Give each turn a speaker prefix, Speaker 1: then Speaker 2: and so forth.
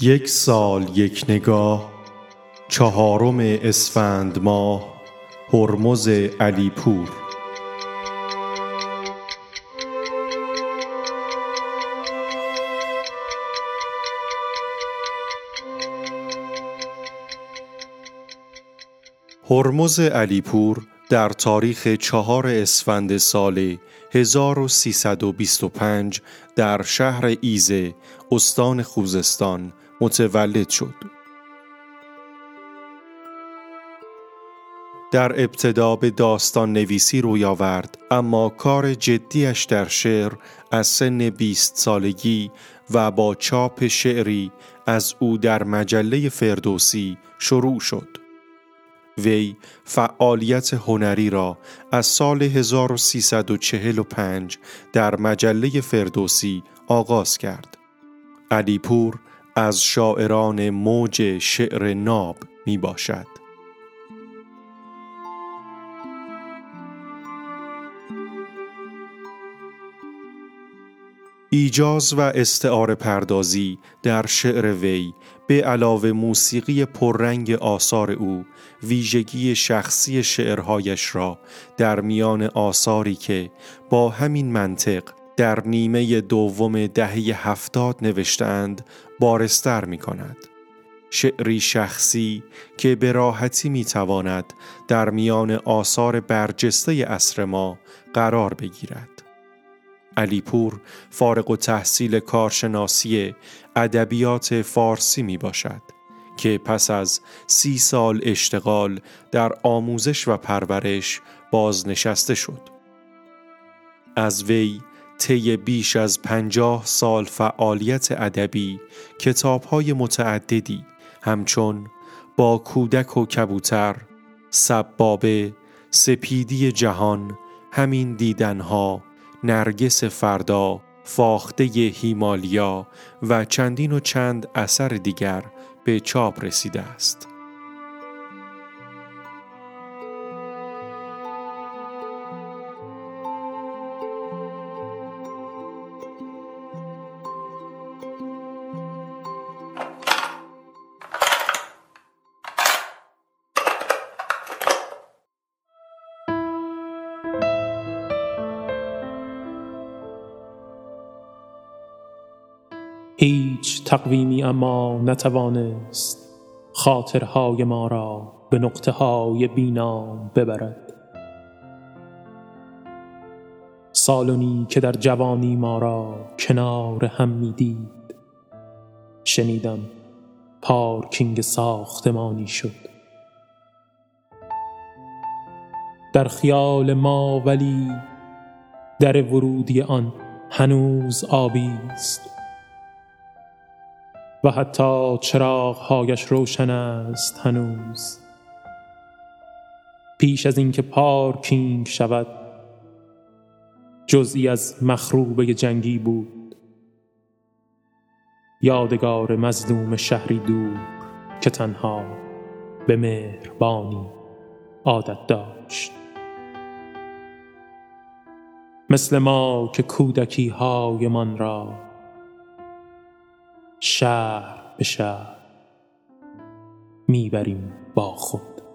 Speaker 1: یک سال یک نگاه چهارم اسفند ماه هرمز علیپور. هرمز علیپور در تاریخ چهار اسفند سال 1325 در شهر ایزه استان خوزستان متولد شد. در ابتدا به داستان نویسی روی آورد اما کار جدیش در شعر از سن 20 سالگی و با چاپ شعری از او در مجله فردوسی شروع شد. وی فعالیت هنری را از سال 1345 در مجله فردوسی آغاز کرد. علیپور از شاعران موج شعر ناب می باشد. ایجاز و استعاره پردازی در شعر وی به علاوه موسیقی پررنگ آثار او ویژگی شخصی شعرهایش را در میان آثاری که با همین منطق در نیمه دوم دهه هفتاد نوشتند بارستر می کند. شعری شخصی که به راحتی می تواند در میان آثار برجسته اصر ما قرار بگیرد. علیپور فارغ و تحصیل کارشناسی ادبیات فارسی می باشد که پس از سی سال اشتغال در آموزش و پرورش بازنشسته شد. از وی طی بیش از پنجاه سال فعالیت ادبی کتابهای متعددی همچون با کودک و کبوتر، سبابه، سپیدی جهان، همین دیدنها، نرگس فردا، فاخته هیمالیا و چندین و چند اثر دیگر به چاپ رسیده است.
Speaker 2: هیچ تقویمی اما نتوانست خاطرهای ما را به نقطه های بینام ببرد. سالونی که در جوانی ما را کنار هم می‌دید شنیدم پارکینگ ساختمانی شد. در خیال ما ولی در ورودی آن هنوز آبی است. و حتی چراغهایش روشن است هنوز. پیش از اینکه پارکینگ شود جزئی از مخروبه جنگی بود. یادگار مظلوم شهری دور که تنها به مهربانی عادت داشت. مثل ما که کودکی هایمان را شهر به شهر می‌بریم با خود.